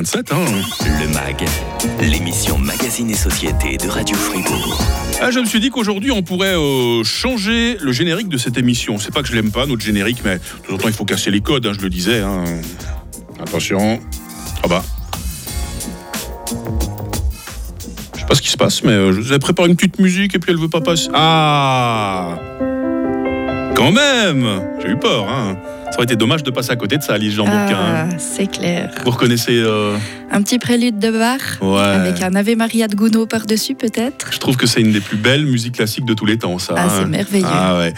27, hein. Le MAG, l'émission Magazine et Société de Radio Fribourg. Ah, je me suis dit qu'aujourd'hui, on pourrait euh, changer le générique de cette émission. C'est pas que je l'aime pas, notre générique, mais de temps en temps, il faut casser les codes, hein, je le disais. hein. Attention. Ah bah. Je sais pas ce qui se passe, mais euh, je vous ai préparé une petite musique et puis elle veut pas passer. Ah Quand même J'ai eu peur, hein. Ça aurait été dommage de passer à côté de ça, Alice Jean. Ah, hein. c'est clair. Vous reconnaissez euh, Un petit prélude de Bach Ouais. avec un Ave Maria de Gounod par-dessus peut-être. Je trouve que c'est une des plus belles musiques classiques de tous les temps, ça. Ah, c'est hein. merveilleux. Ah ouais.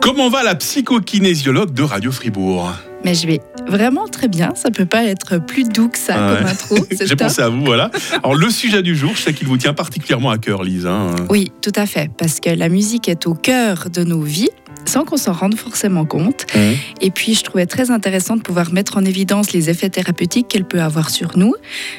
Comment va la psychokinésiologue de Radio Fribourg? Mais je vais vraiment très bien. Ça peut pas être plus doux que ça Ah ouais. comme intro. J'ai pensé à vous, voilà. Alors, le sujet du jour, je sais qu'il vous tient particulièrement à cœur, Lise. hein. Oui, tout à fait. Parce que la musique est au cœur de nos vies sans qu'on s'en rende forcément compte. Mhm. Et puis, je trouvais très intéressant de pouvoir mettre en évidence les effets thérapeutiques qu'elle peut avoir sur nous,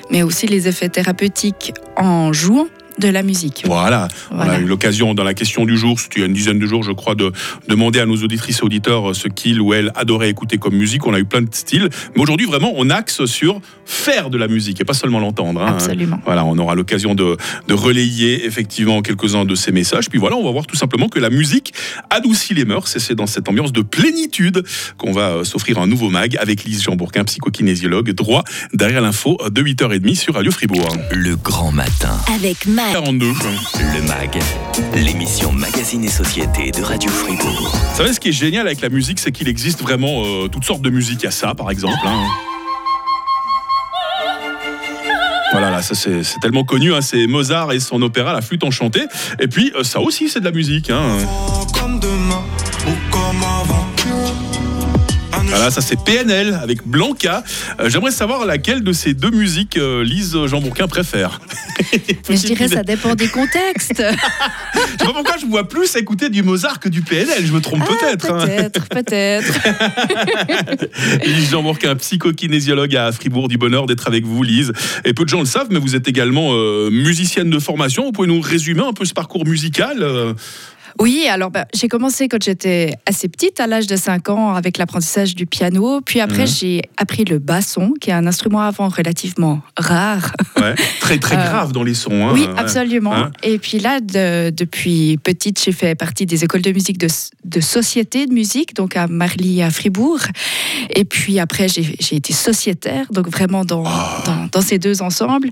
mais aussi les effets thérapeutiques en jouant de la musique. Voilà. On a eu l'occasion, dans la question du jour, c'était il y a une dizaine de jours, je crois, de demander à nos auditrices et auditeurs ce qu'ils ou elles adoraient écouter comme musique. On a eu plein de styles. Mais aujourd'hui, vraiment, on axe sur faire de la musique et pas seulement l'entendre. hein. Absolument. Voilà, on aura l'occasion de, de relayer effectivement quelques-uns de ces messages. Puis voilà, on va voir tout simplement que la musique adoucit les mœurs et c'est dans cette ambiance de plénitude qu'on va euh, s'offrir un nouveau mag avec Lise Jean-Bourquin, psychokinésiologue, droit derrière l'info de 8h30 sur Radio Fribourg. Le grand matin. Avec Mag. 42. Le MAG, l'émission Magazine et Société de Radio Fribourg. Vous savez ce qui est génial avec la musique, c'est qu'il existe vraiment euh, toutes sortes de musiques. Il y a ça, par exemple. hein. Voilà, là, ça c'est c'est tellement connu, hein, c'est Mozart et son opéra La flûte enchantée. Et puis euh, ça aussi, c'est de la musique. Hein. Voilà, ça c'est PNL avec Blanca. Euh, J'aimerais savoir laquelle de ces deux musiques euh, Lise Jean Bourquin préfère. Mais je dirais ça dépend des contextes. Je sais pas pourquoi je vois plus écouter du Mozart que du PNL. Je me trompe Ah, peut-être. hein. Peut-être, peut-être. Lise Jean Bourquin, psychokinésiologue à Fribourg, du bonheur d'être avec vous, Lise. Et peu de gens le savent, mais vous êtes également euh, musicienne de formation. Vous pouvez nous résumer un peu ce parcours musical Oui, alors bah, j'ai commencé quand j'étais assez petite, à l'âge de 5 ans, avec l'apprentissage du piano. Puis après, Mhm. j'ai appris le basson, qui est un instrument avant relativement rare. ouais, Très, très Euh, grave dans les sons. hein, oui, ouais. absolument. Hein? Et puis là, de- depuis petite, j'ai fait partie des écoles de musique de, de société de musique, donc à Marly, à Fribourg. Et puis après, j'ai été sociétaire, donc vraiment dans, Ah. dans, dans ces deux ensembles.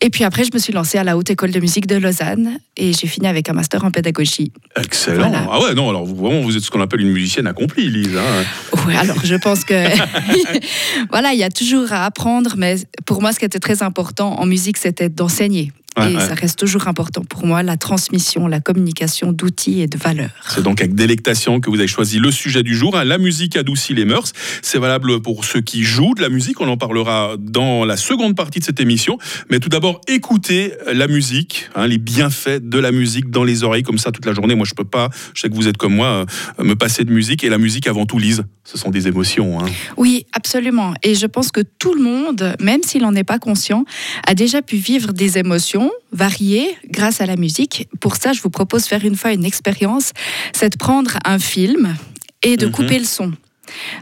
Et puis après, je me suis lancée à la Haute École de musique de Lausanne et j'ai fini avec un master en pédagogie. Excellent. Voilà. Ah ouais, non, alors vous, vraiment, vous êtes ce qu'on appelle une musicienne accomplie, Lise. hein. Ouais, alors je pense que voilà, il y a toujours à apprendre, mais pour moi, ce qui était très important en musique, c'était d'enseigner. Ouais, et ouais. ça reste toujours important pour moi, la transmission, la communication d'outils et de valeurs. C'est donc avec délectation que vous avez choisi le sujet du jour. hein. La musique adoucit les mœurs. C'est valable pour ceux qui jouent de la musique. On en parlera dans la seconde partie de cette émission. Mais tout d'abord, écoutez la musique, hein, les bienfaits de la musique dans les oreilles comme ça toute la journée. Moi, je peux pas. Je sais que vous êtes comme moi, euh, me passer de musique. Et la musique, avant tout, lise. Ce sont des émotions. hein. Oui, absolument. Et je pense que tout le monde, même s'il n'en est pas conscient, a déjà pu vivre des émotions variées grâce à la musique. Pour ça, je vous propose de faire une fois une expérience, c'est de prendre un film et de Mhm. couper le son.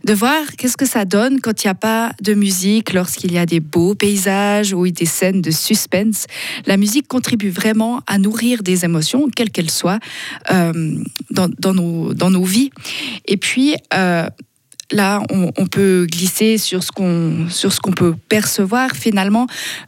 De voir qu'est-ce que ça donne quand il n'y a pas de musique, lorsqu'il y a des beaux paysages ou des scènes de suspense. La musique contribue vraiment à nourrir des émotions, quelles qu'elles soient, euh, dans, dans nos, dans nos vies. Et puis, euh, là, on, on peut glisser sur ce qu'on sur ce qu'on peut percevoir. Finalement,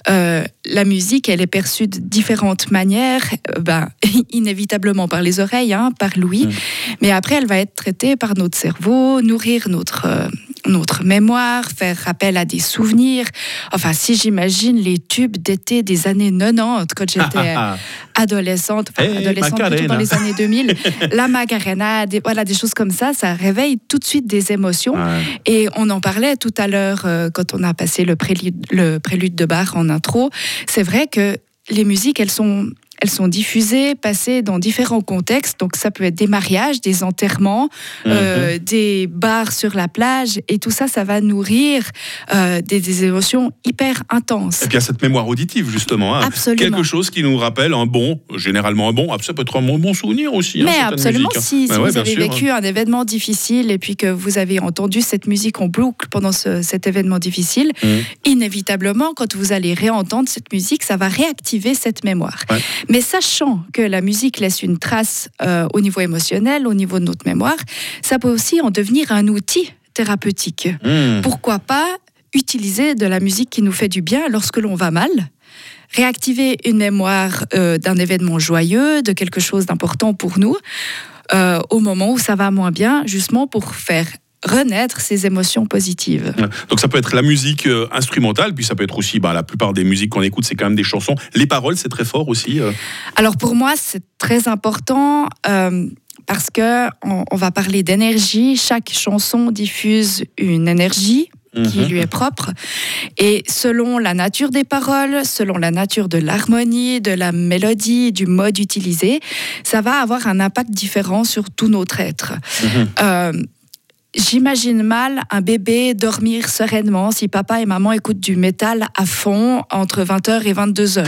euh, la musique, elle est perçue de différentes manières. Euh, ben, inévitablement par les oreilles, hein, par l'ouïe. Mm. Mais après, elle va être traitée par notre cerveau, nourrir notre euh, notre mémoire, faire appel à des souvenirs. Enfin, si j'imagine les tubes d'été des années 90, quand j'étais adolescente, enfin, Hey, adolescente plutôt dans les années 2000, la Macarena, des, voilà, des choses comme ça, ça réveille tout de suite des émotions. Ouais. Et on en parlait tout à l'heure euh, quand on a passé le prélude, le prélude de Bach en intro. C'est vrai que les musiques, elles sont elles sont diffusées, passées dans différents contextes. Donc ça peut être des mariages, des enterrements, euh, des bars sur la plage, et tout ça, ça va nourrir euh, des, des émotions hyper intenses. Et puis il y a cette mémoire auditive, justement. hein. Absolument. Quelque chose qui nous rappelle un bon, généralement un bon, ah, ça peut être un bon, souvenir aussi. hein, Mais absolument, hein. si, si Ouais, ouais, vous avez sûr, vécu un événement difficile et puis que vous avez entendu cette musique en boucle pendant ce- cet événement difficile, Mhm. inévitablement, quand vous allez réentendre cette musique, ça va réactiver cette mémoire. Ouais. Mais sachant que la musique laisse une trace euh, au niveau émotionnel, au niveau de notre mémoire, ça peut aussi en devenir un outil thérapeutique. Mhm. Pourquoi pas utiliser de la musique qui nous fait du bien lorsque l'on va mal réactiver une mémoire euh, d'un événement joyeux, de quelque chose d'important pour nous, euh, au moment où ça va moins bien, justement pour faire renaître ces émotions positives. Donc ça peut être la musique euh, instrumentale, puis ça peut être aussi, bah, la plupart des musiques qu'on écoute, c'est quand même des chansons. Les paroles, c'est très fort aussi. euh. Alors pour moi, c'est très important euh, parce que on, on va parler d'énergie. Chaque chanson diffuse une énergie qui Mhm. lui est propre. Et selon la nature des paroles, selon la nature de l'harmonie, de la mélodie, du mode utilisé, ça va avoir un impact différent sur tout notre être. Mhm. Euh, J'imagine mal un bébé dormir sereinement si papa et maman écoutent du métal à fond entre 20h et 22h.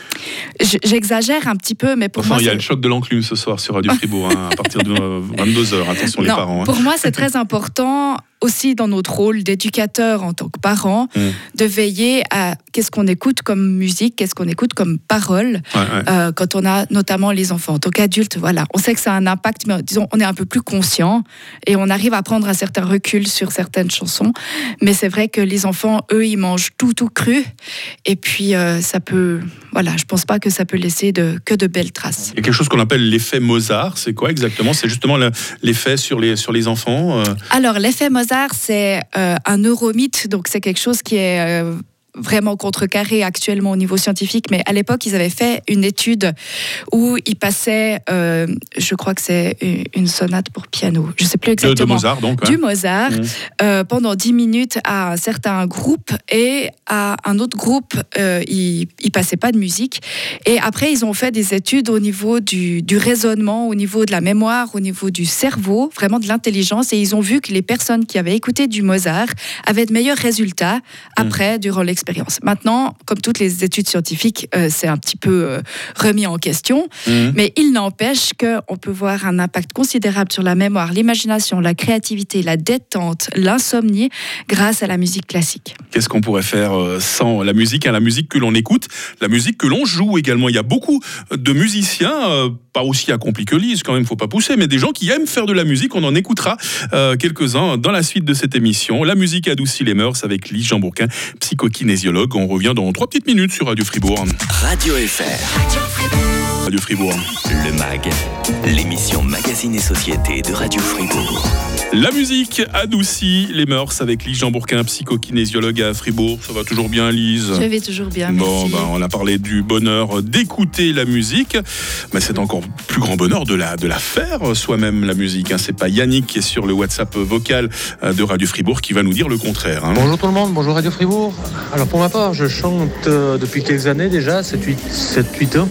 J- J'exagère un petit peu, mais pour Enfin, moi, il y a le choc de l'enclume ce soir sur Radio Fribourg, hein, à partir de 22h. Attention les parents. hein. Pour moi, c'est très important aussi dans notre rôle d'éducateur en tant que parent, Mm. de veiller à qu'est-ce qu'on écoute comme musique, qu'est-ce qu'on écoute comme parole Ouais, ouais. euh, quand on a notamment les enfants. En tant qu'adulte, voilà, on sait que ça a un impact, mais disons, on est un peu plus conscient et on arrive à prendre un certain recul sur certaines chansons. Mais c'est vrai que les enfants, eux, ils mangent tout, tout cru. Et puis, euh, ça peut, voilà, je pense pas que ça peut laisser de, que de belles traces. Il y a quelque chose qu'on appelle l'effet Mozart. C'est quoi exactement? C'est justement le- l'effet sur les, sur les enfants. euh, Alors, l'effet Mozart, c'est euh, un neuromythe, donc c'est quelque chose qui est euh, vraiment contrecarré actuellement au niveau scientifique, mais à l'époque, ils avaient fait une étude où ils passaient, euh, je crois que c'est une- sonate pour piano, je ne sais plus de, de exactement. Mozart, donc. hein. Du Mozart Mhm. euh, pendant 10 minutes à un certain groupe et à un autre groupe, euh, ils ne passaient pas de musique. Et après, ils ont fait des études au niveau du, du raisonnement, au niveau de la mémoire, au niveau du cerveau, vraiment de l'intelligence. Et ils ont vu que les personnes qui avaient écouté du Mozart avaient de meilleurs résultats après, durant l'expérience. Maintenant, comme toutes les études scientifiques, euh, c'est un petit peu euh, remis en question. Mhm. Mais il n'empêche qu'on peut voir un impact considérable sur la mémoire, l'imagination, la créativité, la détente, l'insomnie grâce à la musique classique. Qu'est-ce qu'on pourrait faire euh, sans la musique hein, La musique que l'on écoute, la musique que l'on joue également. Il y a beaucoup de musiciens, euh, pas aussi accomplis que Lise, quand même, faut pas pousser, mais des gens qui aiment faire de la musique. On en écoutera euh, quelques-uns dans la suite de cette émission. La musique adoucit les mœurs avec Lise Jean Bourquin, psychokinésiologue. On revient dans trois petites minutes sur Radio Fribourg. Radio FR. Radio Fribourg. Le MAG, l'émission Magazine et Société de Radio Fribourg. La musique adoucit les mœurs avec Lise Jean Bourquin, psychokinésiologue à Fribourg. Ça va toujours bien, Lise? Je vais toujours bien. Bon, merci. ben, on a parlé du bonheur d'écouter la musique, mais c'est encore plus grand bonheur de la, de la faire soi-même, la musique. hein. C'est pas Yannick qui est sur le WhatsApp vocal euh, de Radio Fribourg qui va nous dire le contraire. hein. Bonjour tout le monde, bonjour Radio Fribourg. Alors pour ma part, je chante euh, depuis quelques années déjà, 7-8 ans,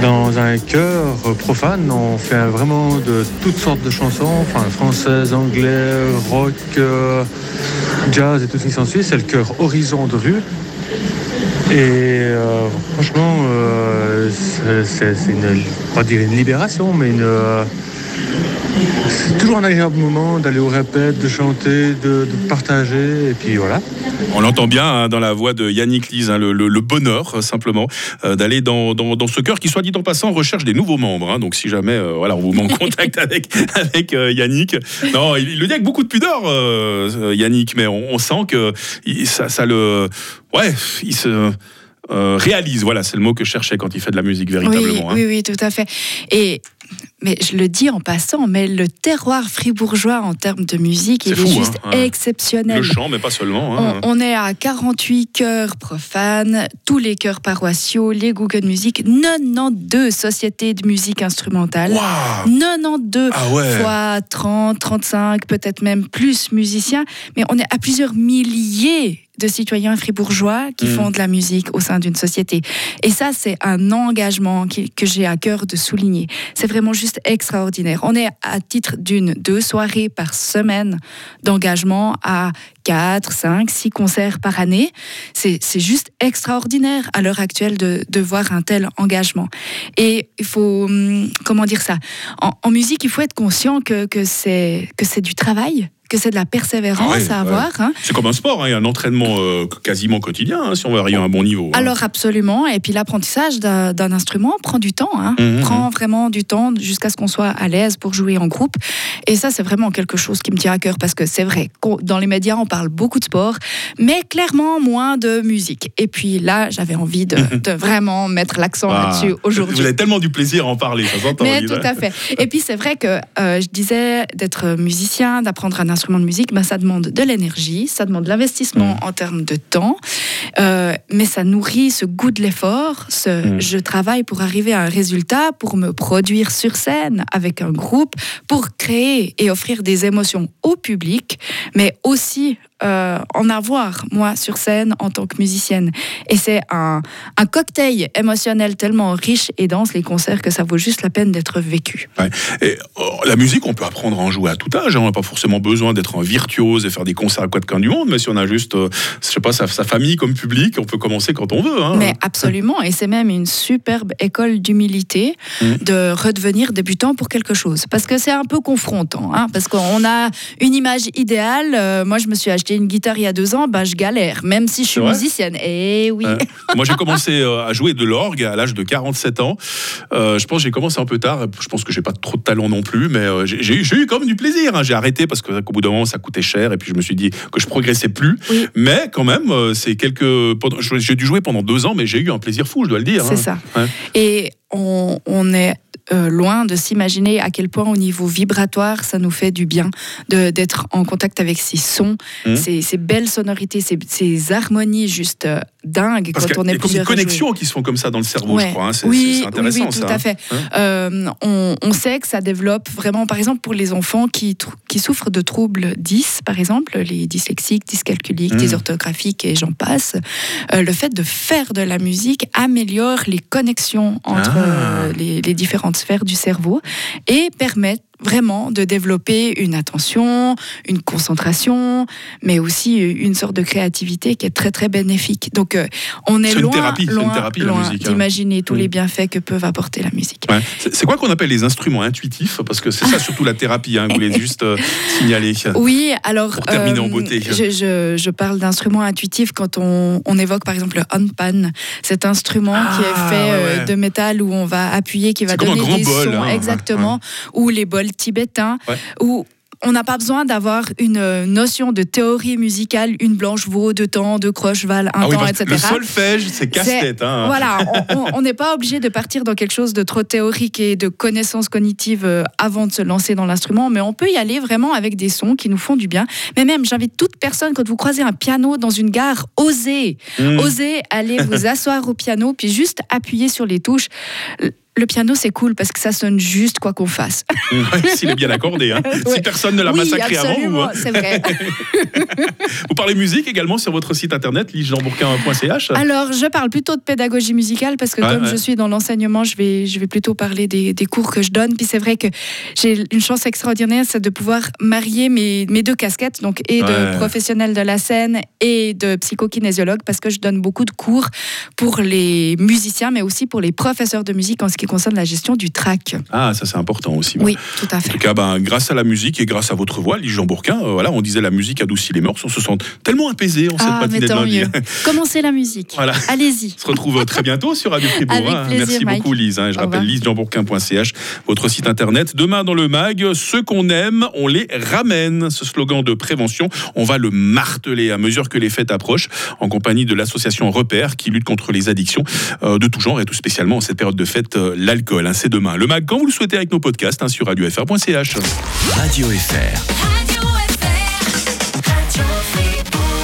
dans un chœur euh, profane. On fait vraiment de toutes sortes de chansons, enfin françaises, anglais, rock, euh, jazz et tout ce qui s'ensuit. C'est le chœur Horizon de rue. Et franchement, c'est- une, pas dire une libération, mais une, toujours un agréable moment d'aller au répète, de chanter, de, de partager, et puis voilà. On l'entend bien hein, dans la voix de Yannick Lise, hein, le, le- le bonheur euh, simplement euh, d'aller dans, dans, dans ce chœur qui, soit dit en passant, recherche des nouveaux membres. hein. donc si jamais euh, voilà, on vous met en contact avec, avec euh, Yannick, non, il, il le dit avec beaucoup de pudeur, Yannick, mais on, on sent que il- ça, ça le... Ouais, il se... euh, réalise, voilà, c'est le mot que je cherchais quand il fait de la musique oui, véritablement. hein. oui, oui, tout à fait. Et mais je le dis en passant, mais le terroir fribourgeois en termes de musique, il est fou, juste hein, exceptionnel. Le chant, mais pas seulement. On, hein. on est à 48 chœurs profanes, tous les chœurs paroissiaux, les Google Music, 92 sociétés de musique instrumentale. Waouh 92 Ah ouais. fois 30, 35, peut-être même plus musiciens, mais on est à plusieurs milliers de citoyens fribourgeois qui Mm. font de la musique au sein d'une société. Et ça, c'est un engagement qui- que j'ai à cœur de souligner. C'est vraiment juste extraordinaire. On est à titre d'une, deux soirées par semaine d'engagement à 4, 5, 6 concerts par année. C'est juste extraordinaire à l'heure actuelle de, de voir un tel engagement. Et il faut, hum, comment dire ça? En, en musique, il faut être conscient que, que c'est que c'est du travail, que c'est de la persévérance ouais, à avoir. hein. C'est comme un sport, hein, il y a un entraînement euh, quasiment quotidien hein, si on veut arriver à un bon niveau. Alors absolument, et puis l'apprentissage d'un instrument prend du temps, hein. Mhm. prend vraiment du temps jusqu'à ce qu'on soit à l'aise pour jouer en groupe. Et ça, c'est vraiment quelque chose qui me tient à cœur parce que c'est vrai, dans les médias, on parle beaucoup de sport, mais clairement moins de musique. Et puis là, j'avais envie de, de vraiment mettre l'accent Ah, là-dessus aujourd'hui. Vous avez tellement du plaisir à en parler, ça s'entend. Mais tout à fait. Et puis c'est vrai que euh, je disais d'être musicien, d'apprendre un instrument de musique, ben, ça demande de l'énergie, ça demande de l'investissement Mm. en termes de temps, euh, mais ça nourrit ce goût de l'effort. Ce, Mm. Je travaille pour arriver à un résultat, pour me produire sur scène avec un groupe, pour créer et offrir des émotions au public, mais aussi euh, en avoir, moi, sur scène en tant que musicienne. Et c'est un, un cocktail émotionnel tellement riche et dense, les concerts, que ça vaut juste la peine d'être vécu. Et, oh, la musique, on peut apprendre à en jouer à tout âge. hein. On n'a pas forcément besoin d'être un virtuose et faire des concerts à quatre coins du monde. Mais si on a juste, euh, je sais pas, sa, sa famille comme public, on peut commencer quand on veut. hein. Mais absolument, et c'est même une superbe école d'humilité Mm. de redevenir débutant pour quelque chose. Parce que c'est un peu confrontant, hein, parce qu'on a une image idéale. Euh, moi, je me suis acheté une guitare il y a deux ans, ben, je galère, même si je suis musicienne. Et oui. Ouais. Moi, j'ai commencé euh, à jouer de l'orgue à l'âge de 47 ans. Euh, je pense que j'ai commencé un peu tard. Je pense que j'ai pas trop de talent non plus, mais euh, j'ai eu, quand même du plaisir. hein. J'ai arrêté parce qu'au bout d'un moment, ça coûtait cher et puis je me suis dit que je progressais plus. Oui. Mais quand même, euh, c'est quelques. J'ai dû jouer pendant deux ans, mais j'ai eu un plaisir fou, je dois le dire. C'est hein. ça. Ouais. Et on, on est euh, loin de s'imaginer à quel point au niveau vibratoire ça nous fait du bien d'être en contact avec ces sons, Mhm. ces, ces belles sonorités, ces, ces harmonies juste euh, dingues Parce quand on y a est comme des plusieurs à jouer. connexions qui se font comme ça dans le cerveau, je crois. hein. C'est oui, c'est- c'est intéressant, oui, oui, tout ça. à fait. Hein Euh, on, on sait que ça développe vraiment, par exemple, pour les enfants qui, qui souffrent de troubles 10, par exemple, les dyslexiques, dyscalculiques, Mm. dysorthographiques et j'en passe, euh, le fait de faire de la musique améliore les connexions entre Ah. euh, les, les différentes sphères du cerveau et permet vraiment de développer une attention, une concentration, mais aussi une sorte de créativité qui est très très bénéfique. Donc euh, on est, une loin, thérapie, loin, hein. d'imaginer tous Mm. les bienfaits que peuvent apporter la musique. Ouais. C'est quoi qu'on appelle les instruments intuitifs? Parce que c'est ça surtout la thérapie, hein, vous voulez juste euh, signaler. Oui, alors Pour terminer en euh, beauté. Je, je- je parle d'instruments intuitifs quand on, on évoque par exemple le handpan, cet instrument qui est Ah, fait euh, ouais, ouais. de métal où on va appuyer, qui va donner grand des bol, sons hein, exactement, ou les bols tibétains, Ouais. où on n'a pas besoin d'avoir une euh, notion de théorie musicale, une blanche veau, deux temps, deux croches, val, un Ah oui, temps, etc. le solfège, c'est casse-tête. Hein. Voilà, on- n'est pas obligé de partir dans quelque chose de trop théorique et de connaissances cognitives euh, avant de se lancer dans l'instrument, mais on peut y aller vraiment avec des sons qui nous font du bien. Mais même, j'invite toute personne, quand vous croisez un piano dans une gare, osez, Mmh. osez aller vous asseoir au piano, puis juste appuyer sur les touches. Le- piano, c'est cool parce que ça sonne juste quoi qu'on fasse. S'il est bien accordé. Hein. Si personne ne l'a oui, massacré avant. Hein. c'est vrai. vous parlez musique également sur votre site internet, ligelambourquin.ch. Alors, je parle plutôt de pédagogie musicale parce que Ouais, comme ouais. je suis dans l'enseignement, je vais, je vais plutôt parler des, des cours que je donne. Puis c'est vrai que j'ai une chance extraordinaire, c'est de pouvoir marier mes, mes deux casquettes, donc et de professionnel de la scène et de psychokinésiologue, parce que je donne beaucoup de cours pour les musiciens, mais aussi pour les professeurs de musique en ce qui concerne la gestion du track. Ah, ça c'est important aussi. Oui, tout à En fait. tout cas, ben, grâce à la musique et grâce à votre voix, Lige Jean Bourquin, euh, voilà, on disait la musique adoucit les mœurs, on se sent tellement apaisé en cette Ah, mais matinée de lundi. mieux. Commencez la musique. Voilà. Allez-y. On se retrouve très bientôt sur Radio Fribourg. Avec hein. plaisir, Merci Mike. beaucoup, Lise. hein. Je Au rappelle lisejeanbourquin.ch, votre site internet. Demain dans le MAG, ceux qu'on aime, on les ramène. Ce slogan de prévention, on va le marteler à mesure que les fêtes approchent, en compagnie de l'association Repère qui lutte contre les addictions euh, de tout genre et tout spécialement en cette période de fête, euh, l'alcool. hein. C'est demain. Le MAG, quand vous le souhaitez, avec nos podcasts hein, sur radiofr.ch. Radio FR.